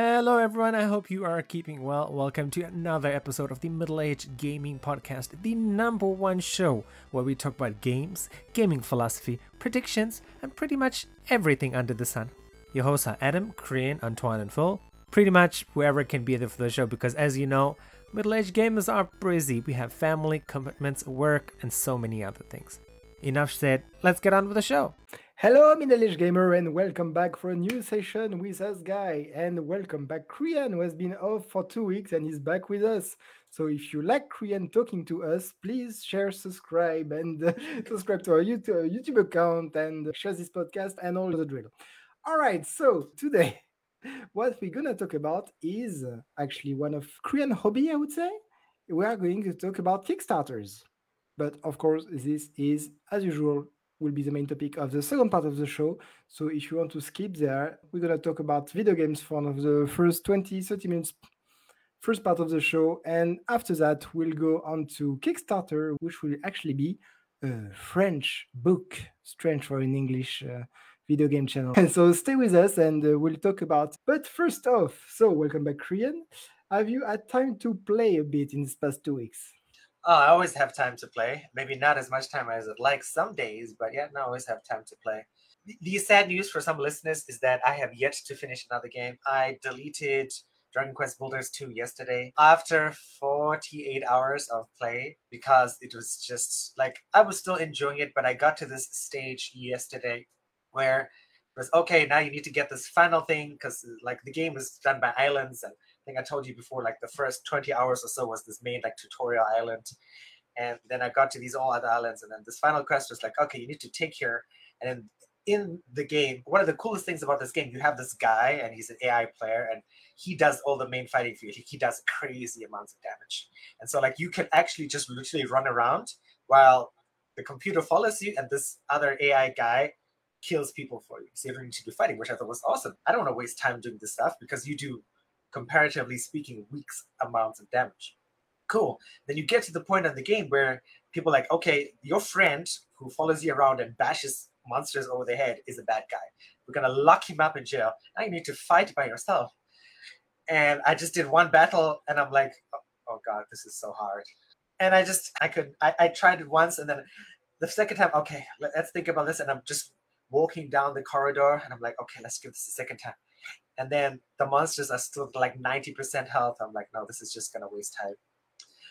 Hello, everyone. I hope you are keeping well. Welcome to another episode of the Middle Age Gaming Podcast, the number one show where we talk about games, gaming philosophy, predictions, and pretty much everything under the sun. Your hosts are Adam, Korean, Antoine, and Phil. Pretty much whoever can be there for the show because, as you know, middle aged gamers are busy. We have family, commitments, work, and so many other things. Enough said, let's get on with the show. Hello, middle-aged gamer, and welcome back for a new session with us, Guy, and welcome back, Korean, who has been off for two weeks and is back with us. So, if you like Korean talking to us, please share, subscribe, and uh, subscribe to our YouTube, YouTube account, and share this podcast and all the drill. All right, so today, what we're gonna talk about is uh, actually one of Korean hobby, I would say. We are going to talk about Kickstarters, but of course, this is as usual will be the main topic of the second part of the show. So if you want to skip there, we're going to talk about video games for the first 20, 30 minutes, first part of the show. And after that, we'll go on to Kickstarter, which will actually be a French book, strange for an English uh, video game channel. And so stay with us and uh, we'll talk about. But first off, so welcome back, Korean. Have you had time to play a bit in these past two weeks? Oh, I always have time to play. Maybe not as much time as I'd like some days, but yeah, no, I always have time to play. The sad news for some listeners is that I have yet to finish another game. I deleted Dragon Quest Builders 2 yesterday after 48 hours of play because it was just like I was still enjoying it, but I got to this stage yesterday where it was okay, now you need to get this final thing because like the game was done by islands and think I told you before, like the first 20 hours or so was this main like tutorial island. And then I got to these all other islands, and then this final quest was like, okay, you need to take here. And then in the game, one of the coolest things about this game, you have this guy, and he's an AI player, and he does all the main fighting for you. He does crazy amounts of damage. And so, like, you can actually just literally run around while the computer follows you, and this other AI guy kills people for you. So you don't need to do fighting, which I thought was awesome. I don't want to waste time doing this stuff because you do comparatively speaking, weeks amounts of damage. Cool. Then you get to the point of the game where people like, okay, your friend who follows you around and bashes monsters over the head is a bad guy. We're gonna lock him up in jail. Now you need to fight by yourself. And I just did one battle, and I'm like, oh, oh god, this is so hard. And I just, I could, I, I tried it once, and then the second time, okay, let's think about this. And I'm just walking down the corridor, and I'm like, okay, let's give this a second time and then the monsters are still like 90% health. I'm like, no, this is just gonna waste time.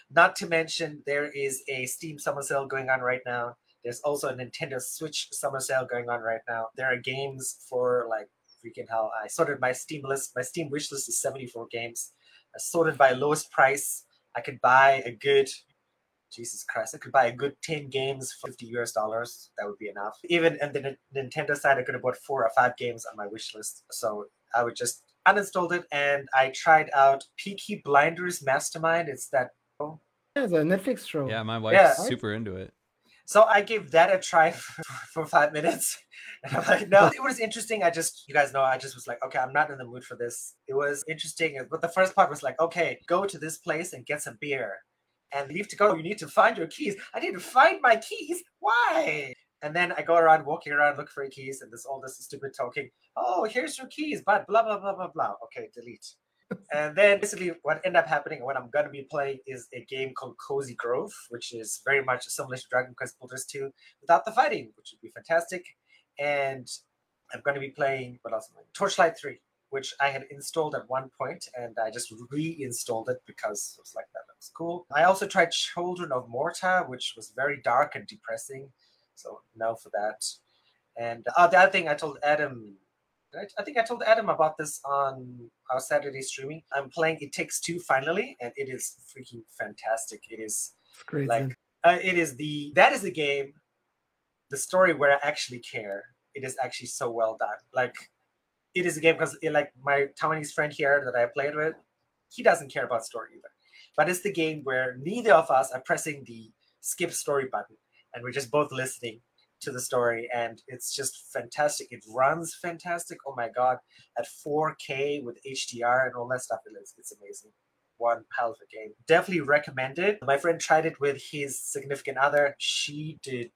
Not to mention, there is a Steam summer sale going on right now. There's also a Nintendo Switch summer sale going on right now. There are games for like freaking hell. I sorted my Steam list. My Steam wish list is 74 games. I sorted by lowest price. I could buy a good Jesus Christ, I could buy a good 10 games for 50 US dollars. That would be enough. Even on the Nintendo side, I could have bought four or five games on my wish list. So I would just uninstalled it and I tried out Peaky Blinders Mastermind. It's that. Yeah, the Netflix show. Yeah, my wife's yeah. super into it. So I gave that a try for, for five minutes. And I'm like, no, it was interesting. I just, you guys know, I just was like, okay, I'm not in the mood for this. It was interesting. But the first part was like, okay, go to this place and get some beer and leave to go. You need to find your keys. I need to find my keys. Why? And then I go around walking around, look for your keys, and this all this stupid talking. Oh, here's your keys, but blah blah blah blah blah. Okay, delete. and then basically what ended up happening, what I'm gonna be playing is a game called Cozy Grove, which is very much similar to Dragon Quest Builders 2 without the fighting, which would be fantastic. And I'm gonna be playing what else am I? Torchlight 3, which I had installed at one point and I just reinstalled it because it was like that looks cool. I also tried Children of Morta, which was very dark and depressing. So no for that. And uh, the other thing I told Adam, I think I told Adam about this on our Saturday streaming. I'm playing It Takes Two finally, and it is freaking fantastic. It is great, like uh, it is the that is the game, the story where I actually care. It is actually so well done. Like it is a game because like my Taiwanese friend here that I played with, he doesn't care about story either. But it's the game where neither of us are pressing the skip story button and we're just both listening to the story and it's just fantastic. It runs fantastic. Oh my god at 4k with hdr and all that stuff it's, it's amazing. One hell of a game. Definitely recommend it. My friend tried it with his significant other. She did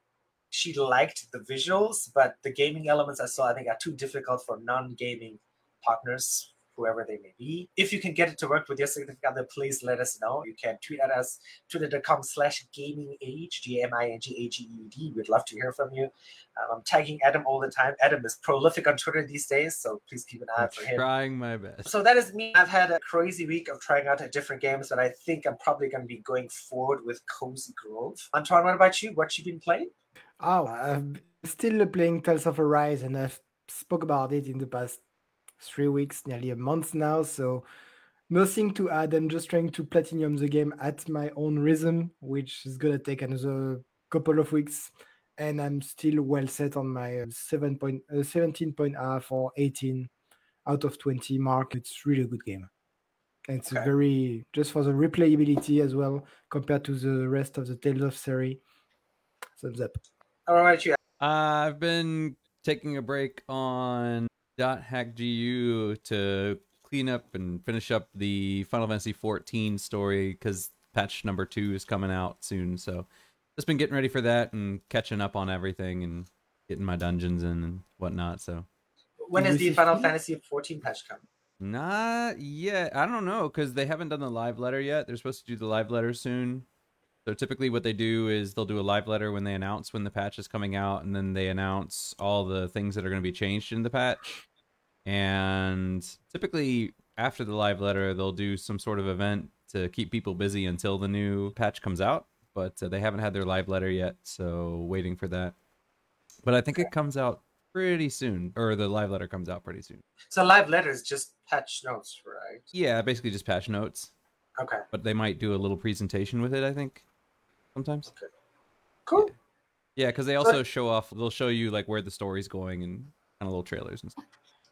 she liked the visuals but the gaming elements i saw i think are too difficult for non-gaming partners whoever they may be. If you can get it to work with your significant other, please let us know. You can tweet at us, twitter.com slash gaming age, G M I N G A G E D. We'd love to hear from you. Um, I'm tagging Adam all the time. Adam is prolific on Twitter these days, so please keep an eye out for him. Trying my best. So that is me. I've had a crazy week of trying out different games, but I think I'm probably going to be going forward with Cozy Grove. Antoine, what about you? What you been playing? Oh, I'm still playing Tales of Arise, and I've spoke about it in the past three weeks, nearly a month now. So nothing to add. I'm just trying to platinum the game at my own rhythm, which is gonna take another couple of weeks. And I'm still well set on my uh, seven point uh, 17 point half or 18 out of 20 mark. It's really a good game. It's Okay. very just for the replayability as well compared to the rest of the Tales of series. Thumbs up. What about you? I've been taking a break on .hack GU to clean up and finish up the Final Fantasy 14 story because patch number two is coming out soon. So just been getting ready for that and catching up on everything and getting my dungeons in and whatnot. So When Did the Final Fantasy 14 patch come? not yet. I don't know because they haven't done the live letter yet. They're supposed to do the live letter soon. So typically, what they do is they'll do a live letter when they announce when the patch is coming out, and then they announce all the things that are going to be changed in the patch. And typically, after the live letter, they'll do some sort of event to keep people busy until the new patch comes out. But uh, they haven't had their live letter yet, so waiting for that. But I think it comes out pretty soon, or the live letter comes out pretty soon. So live letters, just patch notes, right? Yeah, basically just patch notes. Okay, but they might do a little presentation with it. I think sometimes. cool. Yeah, because they also show off. They'll show you like where the story's going and kind of little trailers and stuff.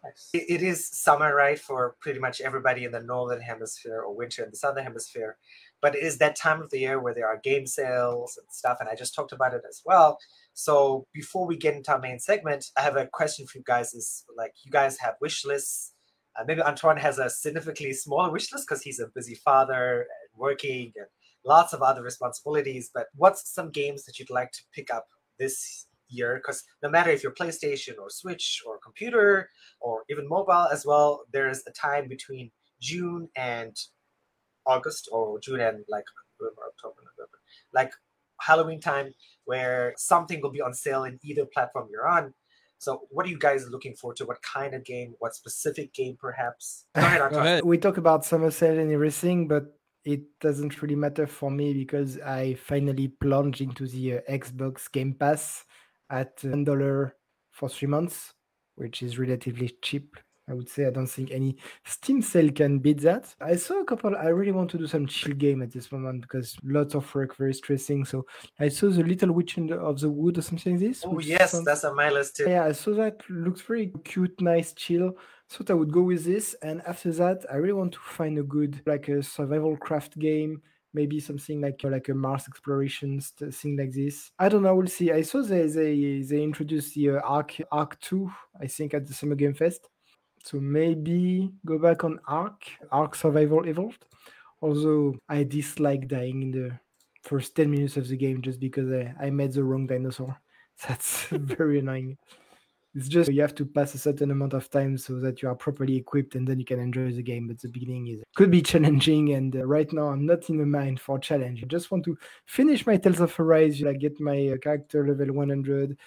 Nice. It- it is summer, right, for pretty much everybody in the northern hemisphere or winter in the southern hemisphere. But it is that time of the year where there are game sales and stuff, and I just talked about it as well. So before we get into our main segment, I have a question for you guys. Is like you guys have wish lists? Uh, maybe Antoine has a significantly smaller wish list because he's a busy father and working and lots of other responsibilities. But what's some games that you'd like to pick up this year? Because no matter if you're PlayStation or Switch or computer, or even mobile as well, there's a time between June and August or June and like November, October, November, like Halloween time where something will be on sale in either platform you're on. So what are you guys looking forward to? What kind of game? What specific game perhaps? Go ahead, Go ahead. we talk about summer sale and everything, but it doesn't really matter for me because I finally plunged into the uh, Xbox Game Pass at one dollar for three months, which is relatively cheap. I would say I don't think any Steam sale can beat that. I saw a couple. I really want to do some chill game at this moment because lots of work, very stressing. So I saw the Little Witch in the, of the Wood or something like this. Oh yes, sounds- that's on my list too. yeah, I saw that looks very cute, nice, chill. Thought I would go with this, and after that, I really want to find a good like a survival craft game, maybe something like like a Mars exploration thing like this. I don't know. We'll see. I saw they they they introduced the uh, Ark Ark Two, I think, at the Summer Game Fest. So maybe go back on Ark Ark Survival Evolved. Although I dislike dying in the first ten minutes of the game just because I, I met the wrong dinosaur. That's very annoying. It's just you have to pass a certain amount of time so that you are properly equipped and then you can enjoy the game. But the beginning is could be challenging, and uh, right now I'm not in the mind for challenge. I just want to finish my Tales of Arise, like get my uh, character level 100,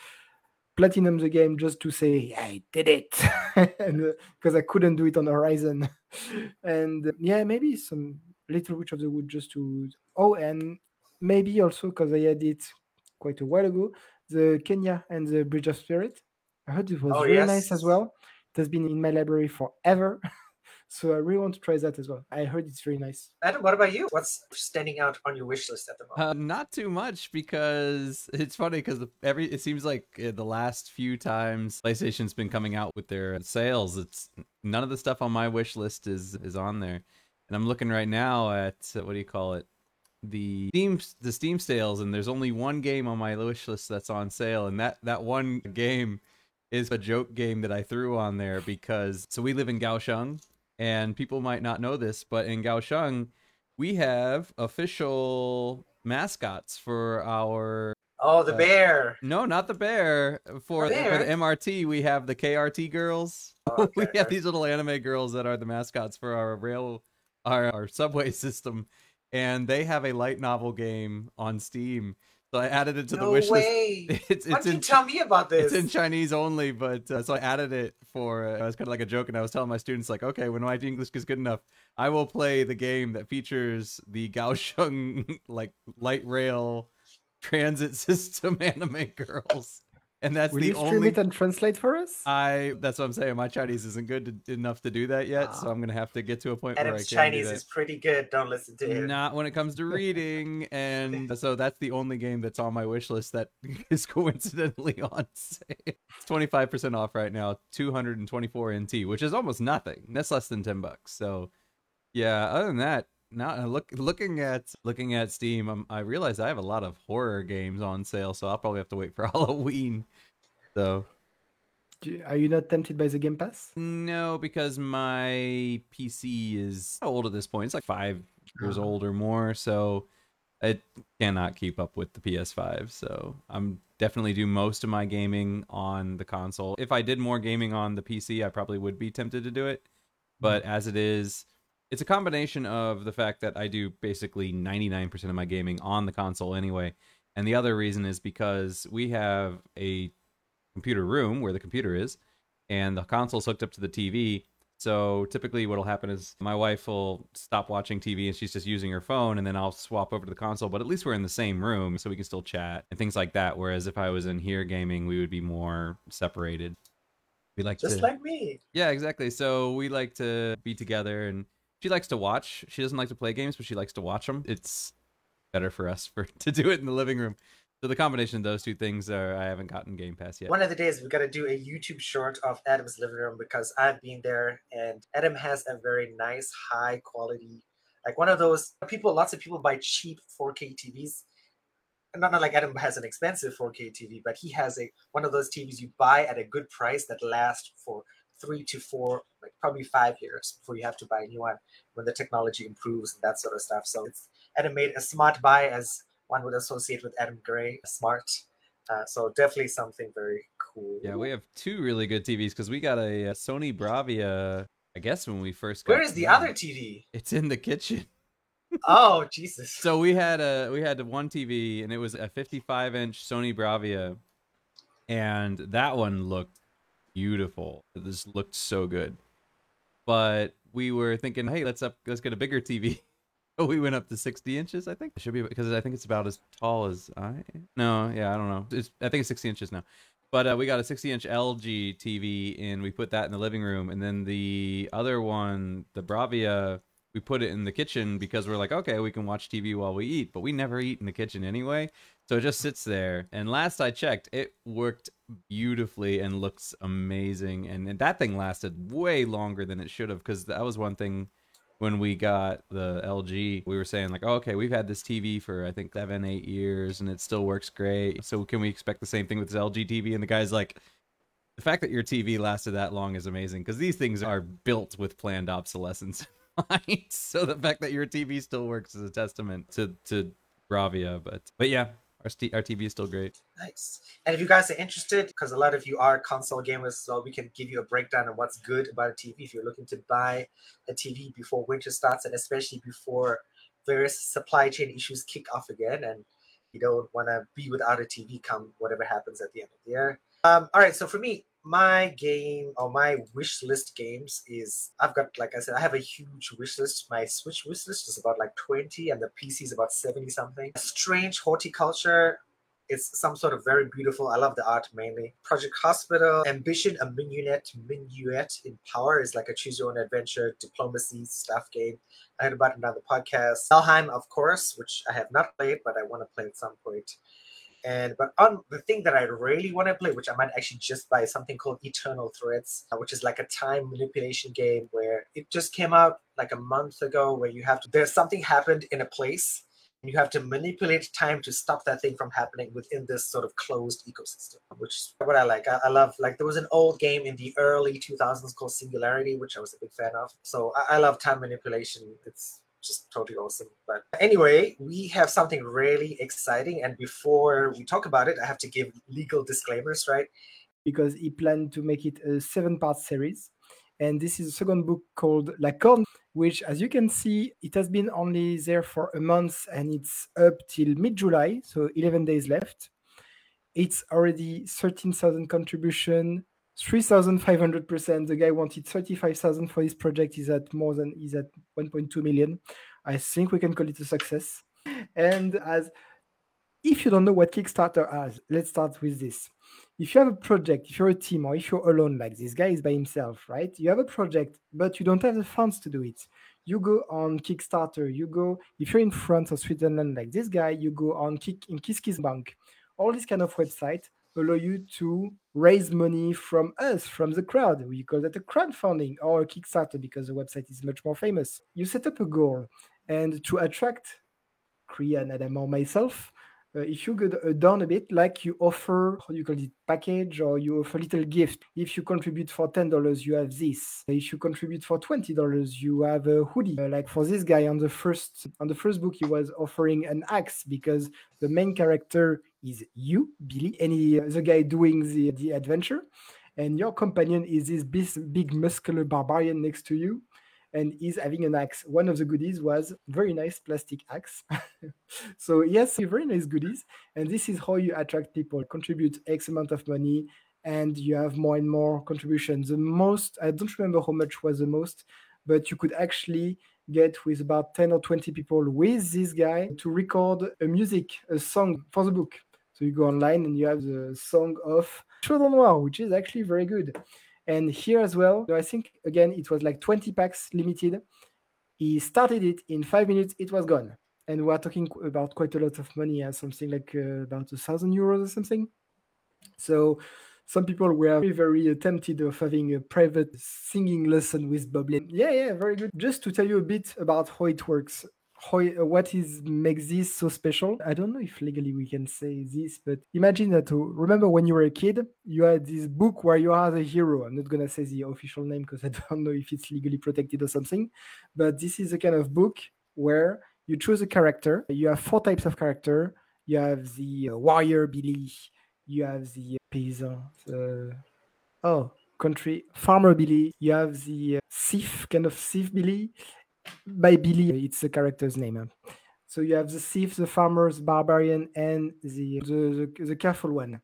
platinum the game just to say "Yeah, I did it, because I couldn't do it on Horizon, and uh, yeah, maybe some Little Witch of the Wood just to oh, and maybe also because I had it quite a while ago, the Kena and the Bridge of Spirit. I heard it was Oh, very nice as well. It has been in my library forever. so I really want to try that as well. I heard it's very nice. Adam, what about you? What's standing out on your wish list at the moment? Uh, not too much because it's funny because every it seems like uh, the last few times PlayStation's been coming out with their sales, it's none of the stuff on my wish list is is on there, and I'm looking right now at uh, what do you call it, the Steam the Steam sales, and there's only one game on my wish list that's on sale, and that that one game is a joke game that I threw on there because so we live in Kaohsiung, and people might not know this, but in Kaohsiung we have official mascots for our Oh, the Uh, bear. No, not the bear. For The the, for the? MRT, we have the KRT girls. Oh, we have these little anime girls that are the mascots for our rail, our, our subway system, and they have a light novel game on Steam. So I added it to the no wish list. way. It's Why it's didn't you in tell me about this? it's in Chinese only, but uh, so I added it for. Uh, it was kind of like a joke, and I was telling my students like, okay, when my English is good enough, I will play the game that features the Kaohsiung like light rail transit system anime girls, and that's Will the you stream only. it and translate for us? I that's what I'm saying. My Chinese isn't good to, enough to do that yet, so Ah. I'm gonna have to get to a point where I Adam's can Chinese do that. is pretty good. Don't listen to him. Not when it comes to reading, and so that's the only game that's on my wish list that is coincidentally on sale. It's twenty five percent off right now, two hundred and twenty four NT, which is almost nothing. That's less than ten bucks. So, yeah. Other than that, now look looking at looking at Steam, um, I realize I have a lot of horror games on sale, so I'll probably have to wait for Halloween. So Are you not tempted by the Game Pass? no, because my PC is how old at this point? It's like five years Ah. old or more, so it cannot keep up with the PS5. So I'm definitely do most of my gaming on the console. If I did more gaming on the PC, I probably would be tempted to do it. But as it is, it's a combination of the fact that I do basically 99% of my gaming on the console anyway. And the other reason is because we have a computer room where the computer is, and the console's hooked up to the TV. So typically, what'll happen is my wife will stop watching TV and she's just using her phone, and then I'll swap over to the console. But at least we're in the same room, so we can still chat and things like that. Whereas if I was in here gaming, we would be more separated. We like Just to, like me. yeah, exactly. So we like to be together, and she likes to watch. She doesn't like to play games, but she likes to watch them. It's better for us for to do it in the living room. So the combination of those two things are I haven't gotten Game Pass yet. One of the days we've got to do a YouTube short of Adam's living room because I've been there and Adam has a very nice, high quality, like one of those people. Lots of people buy cheap 4K TVs. Not, not like Adam has an expensive 4K TV, but he has a one of those TVs you buy at a good price that lasts for three to four, like probably five years before you have to buy a new one when the technology improves and that sort of stuff. So it's Adam made a smart buy as one would associate with Adam Gray, smart. Uh, so definitely something very cool. Yeah, we have two really good TVs because we got a, uh Sony Bravia. I guess when we first got Where is the other TV? It's in the kitchen. Oh Jesus! So we had a we had one TV and it was a 55 inch Sony Bravia, and that one looked beautiful. This looked so good. But we were thinking, hey, let's up let's get a bigger TV. So we went up to 60 inches, I think. It should be because I think it's about as tall as I. No, yeah, I don't know. It's I think it's 60 inches now. But uh, we got a 60 inch LG TV and we put that in the living room. And then the other one, the Bravia, we put it in the kitchen because we're like, okay, we can watch TV while we eat. But we never eat in the kitchen anyway. So it just sits there. And last I checked, it worked beautifully and looks amazing. And, and that thing lasted way longer than it should have because that was one thing when we got the LG, we were saying like, oh, okay, we've had this TV for I think seven, eight years, and it still works great. So can we expect the same thing with this LG TV? And the guy's like, the fact that your TV lasted that long is amazing because these things are built with planned obsolescence. so the fact that your TV still works is a testament to to Bravia. But but yeah, our st- our TV is still great. Nice. And if you guys are interested, because a lot of you are console gamers, so we can give you a breakdown of what's good about a TV if you're looking to buy a TV before winter starts, and especially before various supply chain issues kick off again, and you don't want to be without a TV come whatever happens at the end of the year. Um, all right, so for me, my game or my wish list games is I've got like I said, I have a huge wish list. My Switch wish list is about like 20 and the PC is about 70 something. Strange horticulture. It's some sort of very beautiful. I love the art mainly. Project Hospital, Ambition, a minuet, minuet in power is like a choose your own adventure diplomacy stuff game. I heard about the podcast. Valheim, of course, which I have not played, but I want to play at some point. And but on the thing that I really want to play, which I might actually just buy, something called Eternal Threads, uh, which is like a time manipulation game where it just came out like a month ago, where you have to there's something happened in a place, and you have to manipulate time to stop that thing from happening within this sort of closed ecosystem, which is what I like. I, I love like there was an old game in the early 2000s called Singularity, which I was a big fan of. So I, I love time manipulation. It's is totally awesome. But anyway, we have something really exciting. And before we talk about it, I have to give legal disclaimers, right? Because he planned to make it a seven part series. And this is a second book called La Corne, which, as you can see, it has been only there for a month and it's up till mid July, so 11 days left. It's already 13,000 contribution, 3,500%. The guy wanted 35,000 for this project. He's at more than, he's at 1.2 million. I think we can call it a success. And as if you don't know what Kickstarter has, let's start with this. If you have a project, if you're a team or if you're alone, like this guy is by himself, right? You have a project, but you don't have the funds to do it. You go on Kickstarter, you go, if you're in France or Switzerland, like this guy, you go on Kick in KissKissBank. All these kind of websites allow you to raise money from us, from the crowd. We call that a crowdfunding or a Kickstarter because the website is much more famous. You set up a goal, and to attract Krian, Adam, or myself, uh, if you go uh, down a bit, like you offer, how you call it, package, or you offer little gift. If you contribute for ten dollars, you have this. If you contribute for twenty dollars, you have a hoodie. Uh, like for this guy on the first on the first book, he was offering an axe because the main character is you, Billy, and he, uh, the guy doing the the adventure, and your companion is this big, big muscular barbarian next to you and he's having an axe. One of the goodies was very nice plastic axe. so yes, very nice goodies, and this is how you attract people. Contribute X amount of money, and you have more and more contributions. The most I don't remember how much was the most, but you could actually get with about 10 or 20 people with this guy to record a music, a song for the book. So you go online and you have the song of Chaudron Noir, which is actually very good. And here as well, I think again it was like 20 packs limited. He started it in five minutes, it was gone. And we're talking about quite a lot of money, something like uh, about a thousand euros or something. So some people were very, very tempted of having a private singing lesson with Boblin. Yeah, yeah, very good. Just to tell you a bit about how it works uh, what is makes this so special? I don't know if legally we can say this but imagine that uh, remember when you were a kid you had this book where you are the hero. I'm not going to say the official name because i don't know if it's legally protected or something but this is a kind of book where you choose a character. You have four types of character. You have the uh, warrior billy you have the uh, uh, oh country farmer billy you have the thief kind of thief billy by Billy. It's the character's name. So you have the thief, the farmers, barbarian, and the, the, the, the careful one.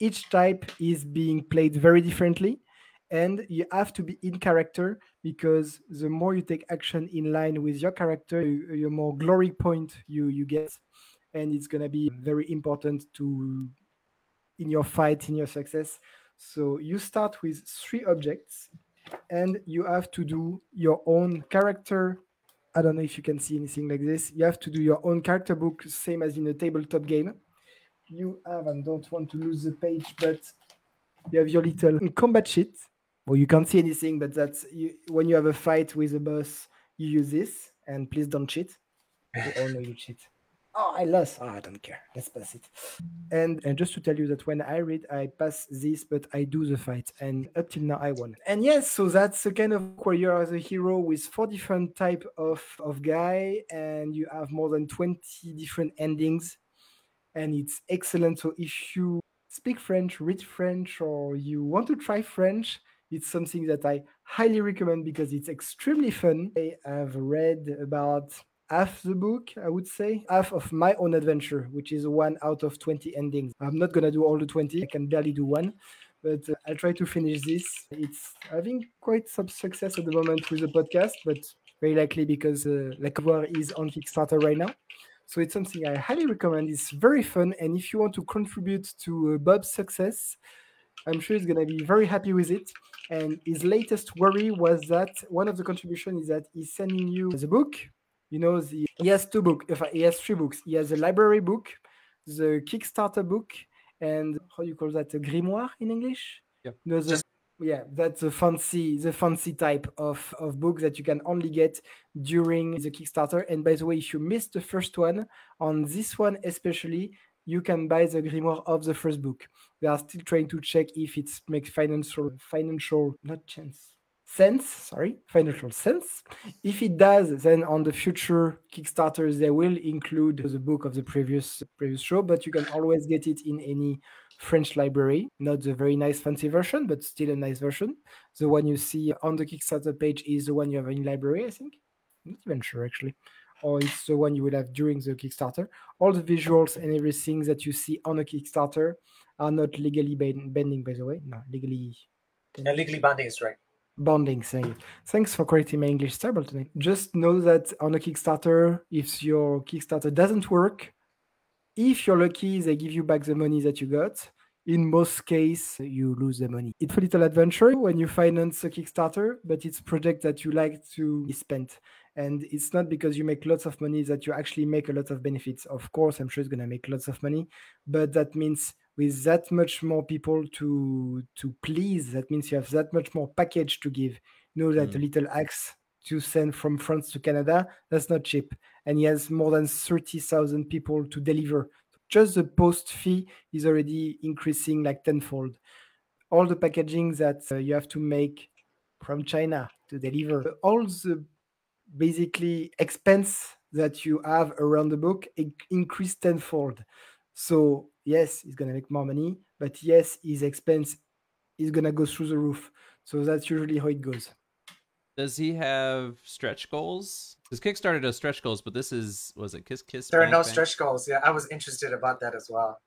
Each type is being played very differently, and you have to be in character because the more you take action in line with your character, your more glory point you you get, and it's gonna be very important to in your fight, in your success. So you start with three objects and you have to do your own character. I don't know if you can see anything like this. You have to do your own character book, same as in a tabletop game. You have, and don't want to lose the page, but you have your little combat sheet. Well, you can't see anything, but that's you, when you have a fight with a boss, you use this. And please don't cheat. We all know you cheat oh i lost oh, i don't care. Let's pass it. And and just to tell you that when i read i pass this but i do the fight. And up till now i won. And yes so that's the kind of where you are the hero with four different type of of guy. And you have more than 20 different endings. And it's excellent. So if you speak french read french or you want to try french it's something that i highly recommend because it's extremely fun. I have read about half the book, I would say, half of my own adventure, which is one out of 20 endings. I'm not going to do all the 20, I can barely do one, but uh, I'll try to finish this. It's having quite some success at the moment with the podcast, but very likely because uh, La Corne is on Kickstarter right now. So it's something I highly recommend. It's very fun, and if you want to contribute to uh, Bob's success, I'm sure he's going to be very happy with it. And his latest worry was that one of the contributions is that he's sending you the book you know the he has two books he has three books. He has a library book the kickstarter book and how you call that a grimoire in english? Yeah. No, the, yeah that's a fancy the fancy type of of book that you can only get during the kickstarter. And by the way if you missed the first one on this one especially you can buy the grimoire of the first book. We are still trying to check if it's makes financial financial not chance sense, sorry, financial sense. If it does, then on the future Kickstarters they will include the book of the previous previous show, but you can always get it in any French library, not the very nice fancy version, but still a nice version. The one you see on the Kickstarter page is the one you have in library, I think. I'm not even sure actually. Or it's the one you will have during the Kickstarter. All the visuals and everything that you see on a Kickstarter are not legally bending, by the way. No, legally. Yeah, legally binding is right. Bonding, you. Thanks for correcting my English terrible today. Just know that on a Kickstarter, if your Kickstarter doesn't work, if you're lucky, they give you back the money that you got. In most cases, you lose the money. It's a little adventure when you finance a Kickstarter, but it's project that you like to spend. And it's not because you make lots of money that you actually make a lot of benefits. Of course, I'm sure it's going to make lots of money, but that means with that much more people to to please that means you have that much more package to give. You know that mm. a little axe to send from france to canada that's not cheap. And he has more than 30000 people to deliver. Just the post fee is already increasing like tenfold. All the packaging that uh, you have to make from china to deliver all the basically expense that you have around the book increase tenfold. So yes, he's gonna make more money, but yes, his expense is gonna go through the roof. So that's usually how it goes. Does he have stretch goals? Because Kickstarter does stretch goals, but this is was it Kiss Kiss? There are no stretch goals. Yeah, I was interested about that as well.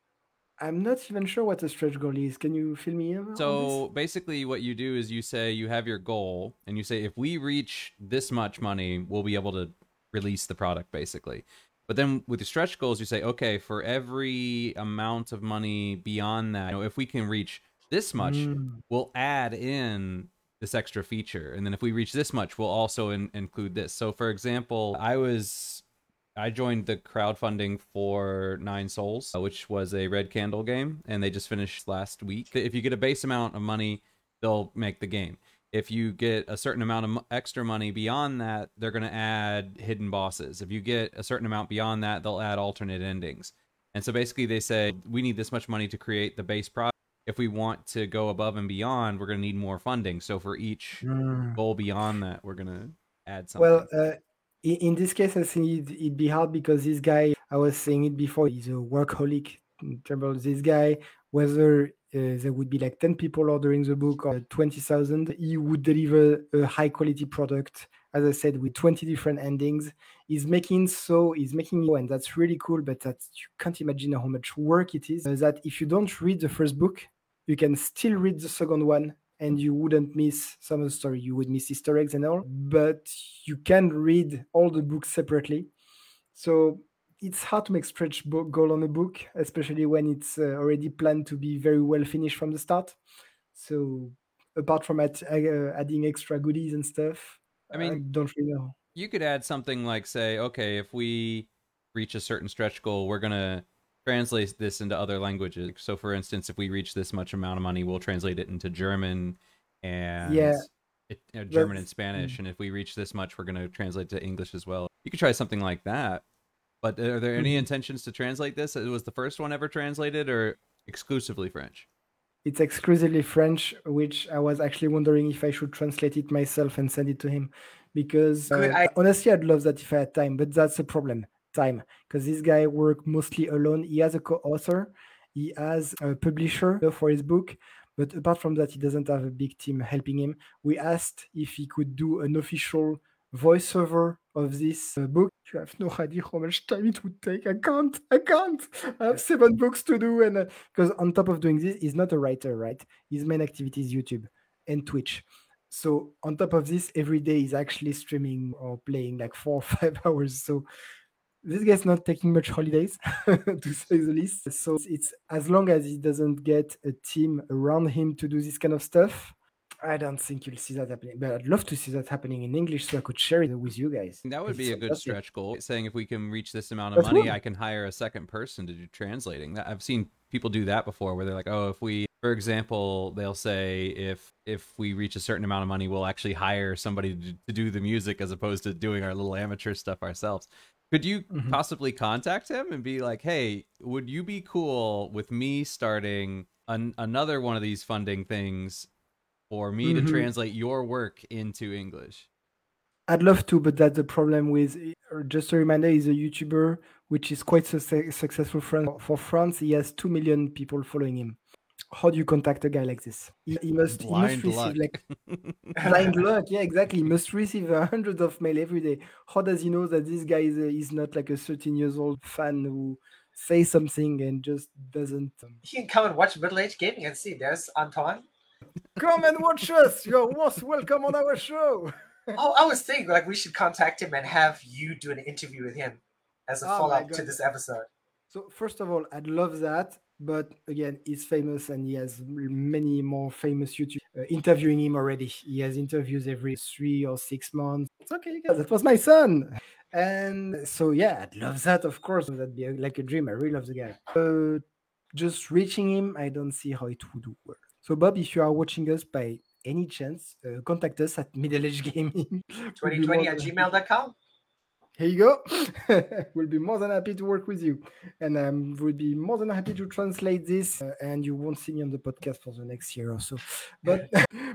I'm not even sure what a stretch goal is. Can you fill me in? So basically, what you do is you say you have your goal, and you say if we reach this much money, we'll be able to release the product. Basically, but then with the stretch goals, you say, okay, for every amount of money beyond that, you know, if we can reach this much, mm. we'll add in this extra feature. And then if we reach this much, we'll also in- include this. So for example, I was I joined the crowdfunding for Nine Sols, which was a red candle game, and they just finished last week. If you get a base amount of money, they'll make the game if you get a certain amount of extra money beyond that, they're going to add hidden bosses. If you get a certain amount beyond that, they'll add alternate endings. And so basically, they say we need this much money to create the base product. If we want to go above and beyond, we're going to need more funding. So for each mm. goal beyond that, we're going to add something. Well, uh, in this case, I think it'd, it'd be hard because this guy, I was saying it before, he's a workaholic. In terms of this guy, whether uh, there would be like 10 people ordering the book or 20,000. He would deliver a high quality product, as I said, with 20 different endings. He's making so, he's making, and that's really cool, but that you can't imagine how much work it is. Uh, that if you don't read the first book, you can still read the second one and you wouldn't miss some of the story. You would miss Easter eggs and all, but you can read all the books separately. So it's hard to make stretch goal on a book, especially when it's uh, already planned to be very well finished from the start. So apart from at, uh, adding extra goodies and stuff, I mean, I don't really know. You could add something like, say, okay, if we reach a certain stretch goal, we're gonna translate this into other languages. So, for instance, if we reach this much amount of money, we'll translate it into German and yeah. It, you know, German and Spanish. Mm. And if we reach this much, we're going to translate to English as well. You could try something like that. But are there any mm-hmm. intentions to translate this? It was the first one ever translated or exclusively French? It's exclusively French, which I was actually wondering if I should translate it myself and send it to him. Because uh, I... honestly, I'd love that if I had time, but that's a problem time. Because this guy works mostly alone. He has a co author, he has a publisher for his book. But apart from that, he doesn't have a big team helping him. We asked if he could do an official voiceover of this uh, book. You have no idea how much time it would take. I can't. I can't. I have seven books to do, and because uh, on top of doing this, he's not a writer, right? His main activity is YouTube and Twitch. So on top of this, every day he's actually streaming or playing like four or five hours. So this guy's not taking much holidays, to say the least. So it's as long as he doesn't get a team around him to do this kind of stuff, I don't think you'll see that happening, but I'd love to see that happening in English so I could share it with you guys. That would be a good stretch goal. Saying if we can reach this amount of That's money, I can hire a second person to do translating. I've seen people do that before, where they're like, "Oh, if we, for example, they'll say if if we reach a certain amount of money, we'll actually hire somebody to, to do the music as opposed to doing our little amateur stuff ourselves." Could you mm-hmm. possibly contact him and be like, "Hey, would you be cool with me starting?" An, another one of these funding things for me to Mhm. translate your work into English. I'd love to, but that's the problem with. uh, Just a reminder, he's a YouTuber which is quite success- successful. For France, he has two million people following him. How do you contact a guy like this? He, he must, he must Blind receive luck. like blind luck. Yeah, exactly. He must receive a hundred of mail every day. How does he know that this guy is, a, is not like a 13 years old fan who says something and just doesn't? Um, He can come and watch Middle Age Gaming and see. There's Antoine. Come and watch us. You're most welcome on our show. Oh, I was thinking like we should contact him and have you do an interview with him as a Oh follow-up to this episode. So first of all, I'd love that, but again, he's famous and he has many more famous YouTube uh, interviewing him already. He has interviews every three or six months. It's okay, guys. That was my son, and so yeah, I'd love that. Of course, that'd be a, like a dream. I really love the guy. Uh, just reaching him, I don't see how it would work. So Bob, if you are watching us by any chance, uh, contact us at Middle Age Gaming 2020 at gmail.com. here you go. we'll be more than happy to work with you. And I um, would be more than happy to translate this. uh, and you won't see me on the podcast for the next year or so. But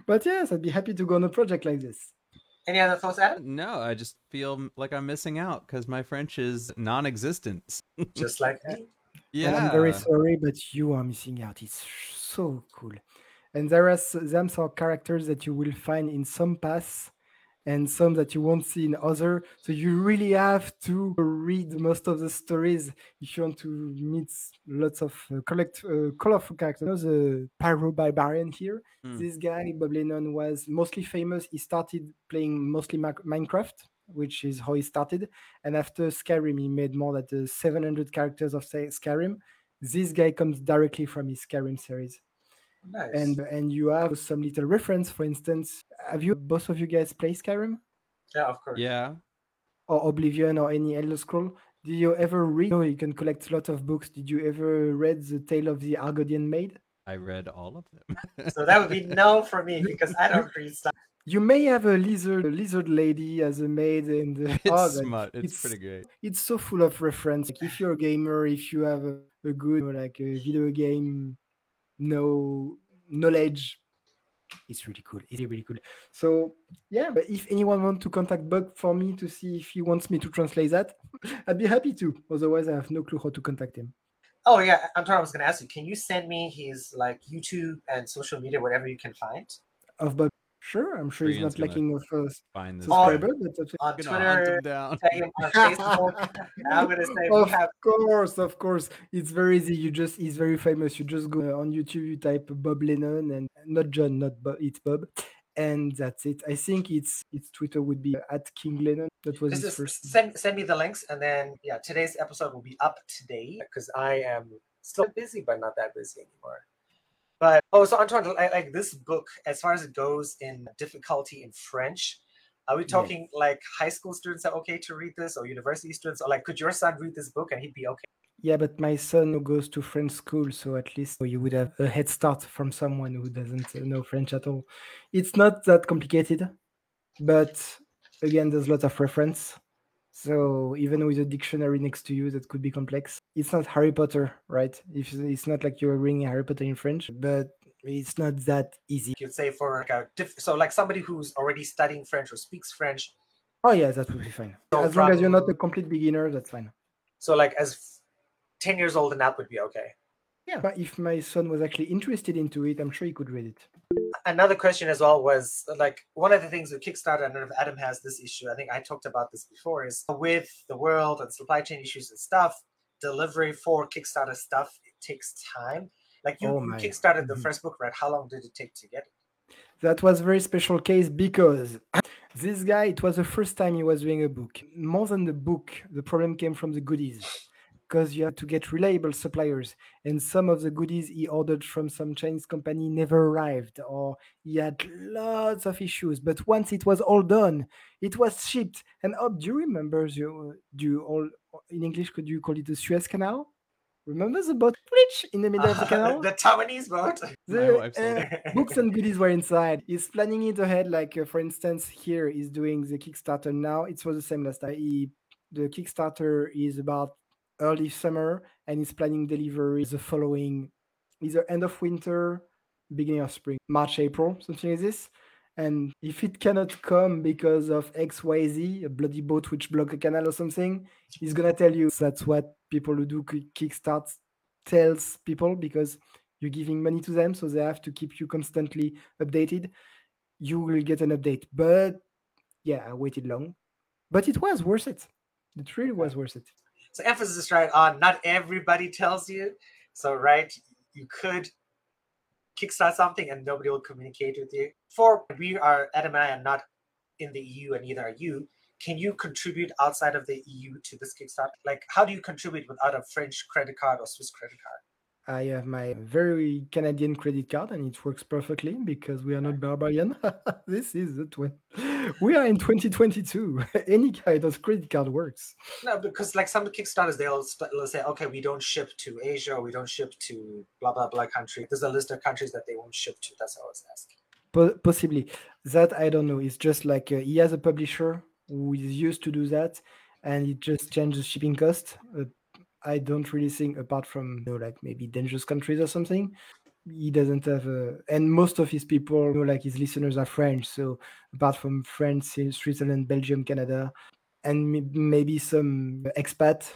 but yes, I'd be happy to go on a project like this. Any other thoughts, Adam? No, I just feel like I'm missing out because my French is non-existent. Just like me. yeah, And I'm very sorry, but you are missing out. It's so cool. And there are them some characters that you will find in some paths and some that you won't see in other. So you really have to read most of the stories if you want to meet lots of uh, collect uh, colorful characters. You know, the Pyro Barbarian here. Hmm. This guy, Bob Lennon, was mostly famous. He started playing mostly Minecraft, which is how he started. And after Skyrim, he made more than uh, 700 characters of say, Skyrim. This guy comes directly from his Skyrim series Nice. and and you have some little reference for instance have you both of you guys play skyrim yeah, of course. yeah. or oblivion or any elder scroll did you ever read no you can collect a lot of books did you ever read the tale of the argonian maid I read all of them. So that would be no for me because I don't read stuff. you may have a lizard a lizard lady as a maid and uh, it's oh, that- smut. It's, it's- pretty great. it's so full of reference like if you're a gamer if you have a, a good like a video game no knowledge it's really cool. It's really cool. So yeah but if anyone wants to contact bug for me to see if he wants me to translate that i'd be happy to. Otherwise i have no clue how to contact him. Oh yeah, Antoine, I was gonna ask you, can you send me his like YouTube and social media, whatever you can find? of bug sure i'm sure he's not gonna lacking of uh, Find this. Subscriber but that's On Gonna hunt Twitter, him down. him on Facebook. I'm gonna say we of have course, of course. It's very easy. You just he's very famous. You just go uh, on YouTube, you type Bob Lennon and not John, not Bob, it's Bob. And that's it. I think it's its Twitter would be at King Lennon. That was just, his just first. send send me the links and then yeah, today's episode will be up today because I am still busy but not that busy anymore. But oh, so Antoine, like, like this book, as far as it goes in difficulty in French, are we talking like high school students are okay to read this, or university students, or like could your son read this book and he'd be okay? Yeah, but my son who goes to French school, so at least you would have a head start from someone who doesn't uh, know French at all. It's not that complicated, but again, there's a lot of reference. So even with a dictionary next to you, that could be complex. It's not Harry Potter, right? If it's not like you're reading Harry Potter in French, but it's not that easy. You'd say for like a diff- so like somebody who's already studying French or speaks French. Oh yeah, that would be fine. So As long as you're not a complete beginner, that's fine. So like as ten years old and up would be okay. Yeah. But if my son was actually interested into it, I'm sure he could read it. another question as well was like one of the things with Kickstarter, I don't know if Adam has this issue. I think I talked about this before, is with the world and supply chain issues and stuff, delivery for Kickstarter stuff, it takes time. Like you, Oh you kickstarted the Mhm. first book, right? How long did it take to get it? That was a very special case because this guy, it was the first time he was doing a book. More than the book, the problem came from the goodies. Because you had to get reliable suppliers, and some of the goodies he ordered from some Chinese company never arrived, or he had lots of issues. But once it was all done, it was shipped. And oh, do you remember the do you all in English could you call it the Suez Canal? Remember the boat bridge in the middle of the canal? the Taiwanese boat. My The, wife said uh, books and goodies were inside. He's planning it ahead. Like uh, for instance, here he's doing the Kickstarter now. It was the same last time. He, the Kickstarter is about early summer, and is planning delivery the following, either end of winter, beginning of spring, March, April, something like this. And if it cannot come because of XYZ, a bloody boat which block a canal or something, he's gonna tell you that's what people who do Kickstart tells people because you're giving money to them, so they have to keep you constantly updated. You will get an update. But yeah, I waited long. But it was worth it. It really was worth it. So emphasis is right on not everybody tells you. So right, you could kickstart something and nobody will communicate with you. For we are Adam and I are not in the EU and neither are you. Can you contribute outside of the EU to this Kickstarter? Like, how do you contribute without a French credit card or Swiss credit card? I have my very Canadian credit card and it works perfectly because we are not barbarian. this is the twin. We are in 2022. Any kind of credit card works. No, because like some Kickstarters, they'll, they'll say, okay, we don't ship to Asia, we don't ship to blah blah blah country. There's a list of countries that they won't ship to. That's how I was asking. possibly that I don't know. It's just like uh, he has a publisher who is used to do that, and it just changes shipping cost. Uh, I don't really think, apart from you know, like maybe dangerous countries or something, he doesn't have a. And most of his people, you know, like his listeners are French. So apart from France, Switzerland, Belgium, Canada, and maybe some expat,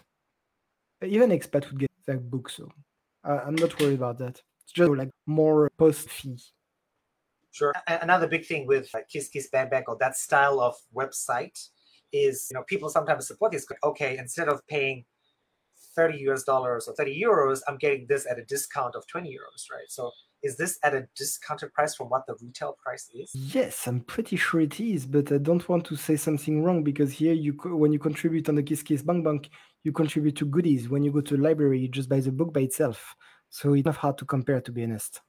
even expat would get that book. So I'm not worried about that. It's just like more post fee. Sure. Another big thing with Kiss Kiss Bang Bang or that style of website is, you know, people sometimes support this. Okay, instead of paying 30 US dollars or 30 euros, I'm getting this at a discount of 20 euros, right? So is this at a discounted price from what the retail price is? Yes, I'm pretty sure it is, but I don't want to say something wrong because here you when you contribute on the Kiss Kiss Bank Bank, you contribute to goodies. When you go to library, you just buy the book by itself. So it's not hard to compare, to be honest.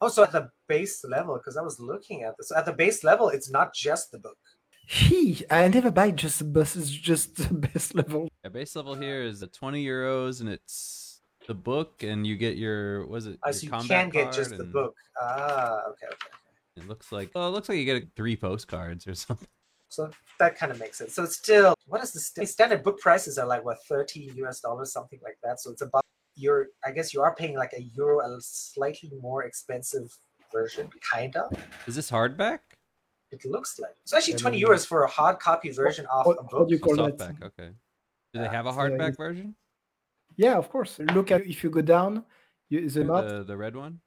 Also, at the base level, because I was looking at this, at the base level, it's not just the book. He, I never buy just the bus. It's just the base level. Yeah, base level here is the twenty euros, and it's the book, and you get your was it? Oh, so you can get just and... the book. Ah, okay, okay. It looks like oh, it looks like you get three postcards or something. So that kind of makes sense. So it's still what is the st- standard book prices are like what thirty US dollars, something like that. So it's about you're I guess you are paying like a euro, a slightly more expensive version, kind of. Is this hardback? It looks like it's actually twenty euros for a hard copy version of what, a book. do you call that? Softback, okay. Do they have a hardback version? Yeah, of course. Look at if you go down, you, the map. The, the red one.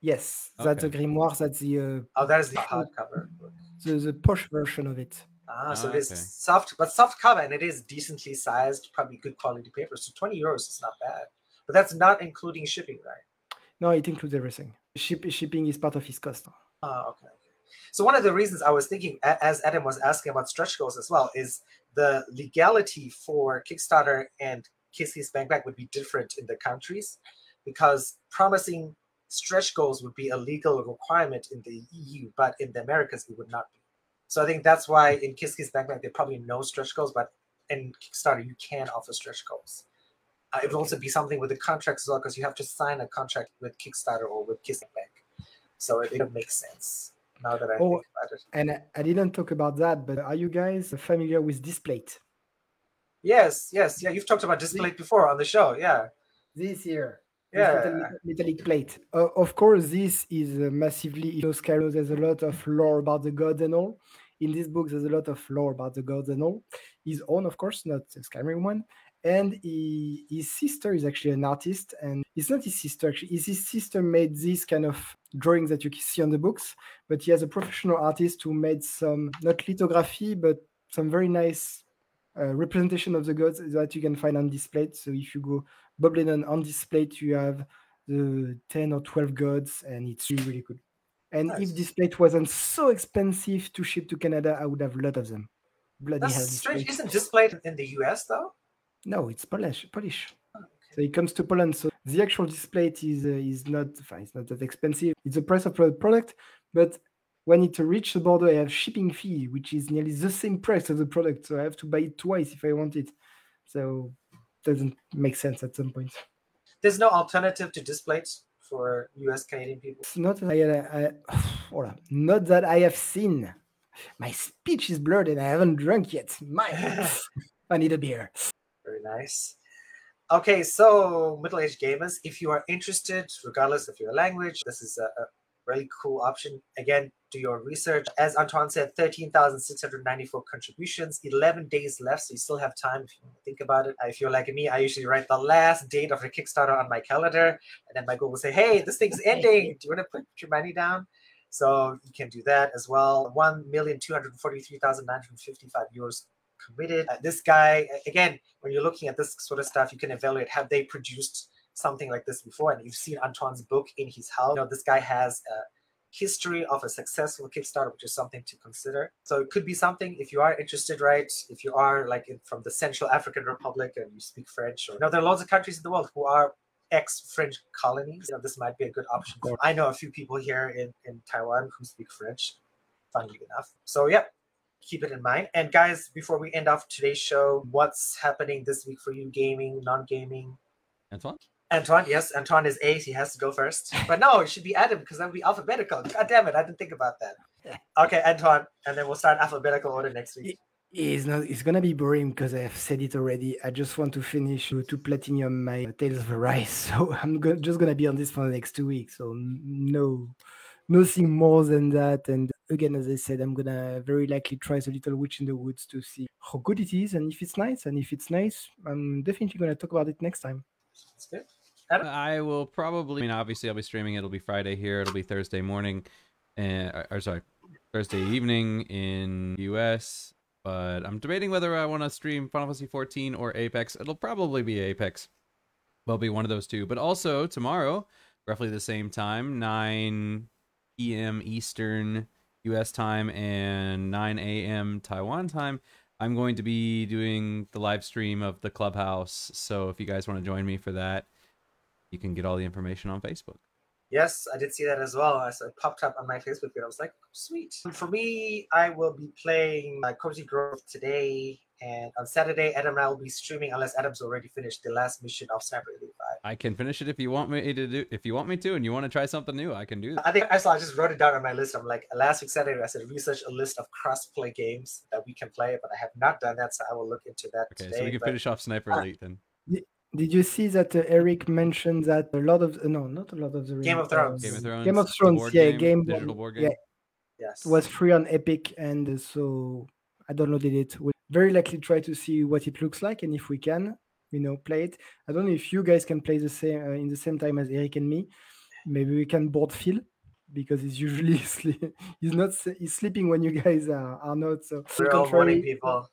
Yes, that's the grimoire. That's the. Uh, oh, that is the hardcover. The the posh version of it. Ah, so ah, it is okay. soft, but soft cover, and it is decently sized, probably good quality paper. So twenty euros is not bad, but that's not including shipping, right? No, it includes everything. Ship, shipping is part of his cost. Ah, okay. So one of the reasons I was thinking, as Adam was asking about stretch goals as well, is the legality for Kickstarter and Kiss Kiss Bang Bang would be different in the countries, because promising stretch goals would be a legal requirement in the EU, but in the Americas it would not be. So I think that's why in Kiss Bang Bang they probably no stretch goals, but in Kickstarter you can offer stretch goals. Uh, it would also be something with the contracts as well, because you have to sign a contract with Kickstarter or with Kiss Bang. So it, it makes sense now that I oh, think about it. And I didn't talk about that, but are you guys familiar with Displate? Yes, yes, yeah. You've talked about Displate before on the show, yeah. This year. Yeah. Metallic, metallic plate. Uh, of course, this is uh, massively, you know, Skyrim, there's a lot of lore about the gods and all. In this book, there's a lot of lore about the gods and all. His own, of course, not the Skyrim one and he, his sister is actually an artist and it's not his sister actually his sister made these kind of drawings that you can see on the books but he has a professional artist who made some not lithography but some very nice uh, representation of the gods that you can find on Displate so if you go bob lennon on Displate you have the 10 or 12 gods and it's really really good and nice. if Displate wasn't so expensive to ship to canada i would have a lot of them. Bloody That's hell strange. isn't Displate in the us though no, it's Polish. Polish. Oh, so it comes to Poland. So the actual Displate is uh, is not it's not that expensive. It's the price of the product, but when it reaches the border, I have shipping fee, which is nearly the same price of the product. So I have to buy it twice if I want it. So it doesn't make sense at some point. There's no alternative to Displates for US Canadian people. It's not that I, I, not that I have seen. My speech is blurred and I haven't drunk yet. My, I need a beer. Very nice. Okay, so middle-aged gamers, if you are interested, regardless of your language, this is a, a really cool option. Again, do your research. As Antoine said, 13,694 contributions, 11 days left, so you still have time if you think about it. If you're like me, I usually write the last date of a Kickstarter on my calendar, and then my goal will say, hey, this thing's ending. Do you want to put your money down? So you can do that as well. 1,243,955 euros committed. Uh, this guy, again, when you're looking at this sort of stuff, you can evaluate have they produced something like this before? And you've seen Antoine's book in his house. You know, this guy has a history of a successful Kickstarter, which is something to consider. So it could be something if you are interested, right? If you are like in, from the Central African Republic and you speak French, or you know, there are lots of countries in the world who are ex-French colonies. You know, this might be a good option. I know a few people here in, in Taiwan who speak French, funnily enough. So yeah, keep it in mind. And guys, before we end off today's show, what's happening this week for you, gaming, non-gaming? Antoine? Antoine, yes, Antoine is ace. He has to go first. But no, it should be Adam because that would be alphabetical. God damn it, I didn't think about that. Okay, Antoine, and then we'll start alphabetical order next week. It's not. It's gonna be boring because I've said it already. I just want to finish to platinum my Tales of Arise. So I'm go- just gonna be on this for the next two weeks. So no, nothing more than that. And again, as I said, I'm gonna very likely try the Little Witch in the Woods to see how good it is and if it's nice. And if it's nice, I'm definitely gonna talk about it next time. That's good. I will probably. I mean, obviously, I'll be streaming. It'll be Friday here. It'll be Thursday morning, eh, and or sorry, Thursday evening in US. But I'm debating whether I want to stream Final Fantasy 14 or Apex. It'll probably be Apex. Will be one of those two. But also tomorrow, roughly the same time, 9 p.m. Eastern US time and 9 a.m. Taiwan time. I'm going to be doing the live stream of the clubhouse. So if you guys want to join me for that, you can get all the information on Facebook. Yes, I did see that as well. As it popped up on my Facebook feed, I was like, sweet. For me, I will be playing uh, Cozy Grove today, and on Saturday, Adam and I will be streaming unless Adam's already finished the last mission of Sniper Elite 5. I can finish it if you want me to do. If you want me to, and you want to try something new, I can do that. I think I saw. I just wrote it down on my list. I'm like, last week Saturday, I said research a list of cross-play games that we can play, but I have not done that, so I will look into that Okay, today. so we can but- finish off Sniper Ah. Elite then. Did you see that uh, Eric mentioned that a lot of no, not a lot of the Game of Rings, Thrones. Game of um, Thrones. Game of Thrones, yeah, game, game digital board game. yeah. Yes. was free on Epic, and uh, so I downloaded it. We'll very likely try to see what it looks like, and if we can, you know, play it. I don't know if you guys can play the same uh, in the same time as Eric and me. Maybe we can board Phil because he's usually sleep. he's not he's sleeping when you guys are, are not. So We're all morning people.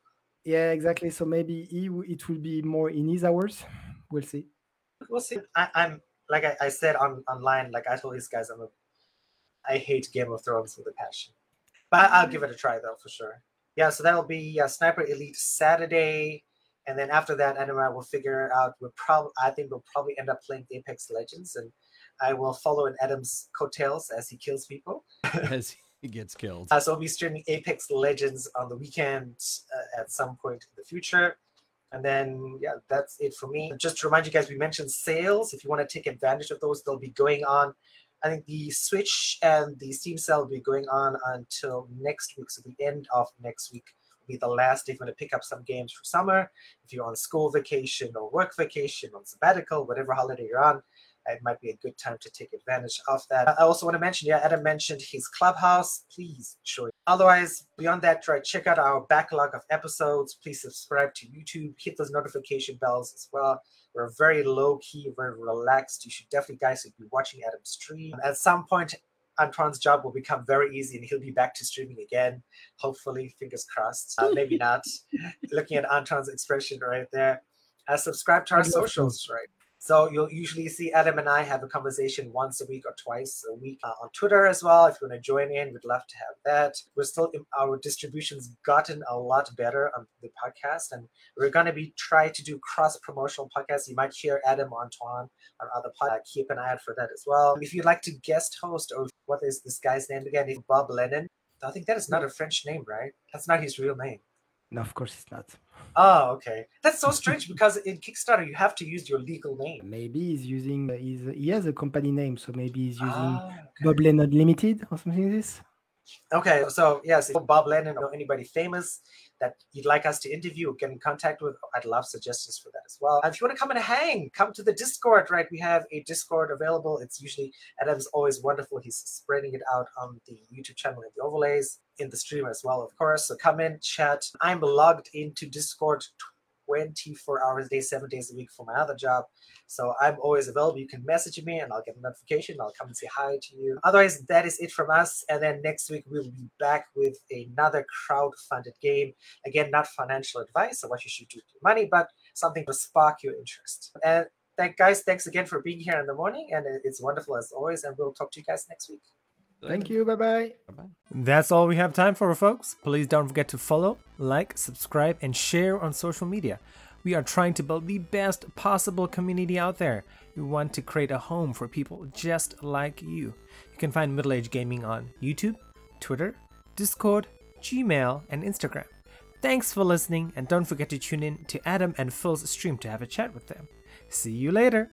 Yeah, exactly. So maybe he, w- it will be more in his hours. We'll see. We'll see. I, I'm like I, I said on online, like I told these guys, I'm a, I hate Game of Thrones with a passion, but I, I'll give it a try though for sure. Yeah, so that'll be uh, Sniper Elite Saturday, and then after that, Adam and I will figure out. We'll probably, I think we'll probably end up playing Apex Legends, and I will follow in Adam's coattails as he kills people. As he gets killed. Uh, so we'll be streaming Apex Legends on the weekend uh, at some point in the future. And then, yeah, that's it for me. Just to remind you guys, we mentioned sales. If you want to take advantage of those, they'll be going on. I think the Switch and the Steam sale will be going on until next week. So the end of next week will be the last day if you want to pick up some games for summer. If you're on school vacation or work vacation, on sabbatical, whatever holiday you're on, it might be a good time to take advantage of that. I also want to mention, yeah, Adam mentioned his clubhouse. Please show it. Otherwise, beyond that, try check out our backlog of episodes. Please subscribe to YouTube. Hit those notification bells as well. We're very low key, very relaxed. You should definitely, guys, be watching Adam stream. At some point, Antoine's job will become very easy and he'll be back to streaming again. Hopefully, fingers crossed. Uh, maybe not. Looking at Antoine's expression right there. Uh, subscribe to our I'd love to. socials, right? So you'll usually see Adam and I have a conversation once a week or twice a week uh, on Twitter as well. If you want to join in, we'd love to have that. We're still our distribution's gotten a lot better on the podcast, and we're going to be trying to do cross promotional podcasts. You might hear Adam Antoine on other podcasts. Keep an eye out for that as well. If you'd like to guest host, or what is this guy's name again? Bob Lennon. I think that is not a French name, right? That's not his real name. No, of course it's not. Oh, okay. That's so strange because in Kickstarter you have to use your legal name. Maybe he's using. He's, he has a company name, so maybe he's using Ah, okay. Bob Lennon Limited or something like this. Okay, so yes, Bob Lennon or anybody famous, that you'd like us to interview get in contact with, I'd love suggestions for that as well. If you want to come and hang, come to the Discord, right? We have a Discord available. It's usually, Adam's always wonderful. He's spreading it out on the YouTube channel and the overlays in the stream as well, of course. So come in, chat. I'm logged into Discord 24 hours a day, seven days a week for my other job. So I'm always available. You can message me and I'll get a notification. I'll come and say hi to you. Otherwise, that is it from us. And then next week, we'll be back with another crowd-funded game. Again, not financial advice or what you should do with your money, but something to spark your interest. And thank guys, thanks again for being here in the morning. And it's wonderful as always. And we'll talk to you guys next week. Thank you. Bye bye. Bye-bye. That's all we have time for, folks. Please don't forget to follow, like, subscribe, and share on social media. We are trying to build the best possible community out there. We want to create a home for people just like you. You can find Middle Age Gaming on YouTube, Twitter, Discord, Gmail, and Instagram. Thanks for listening, and don't forget to tune in to Adam and Phil's stream to have a chat with them. See you later.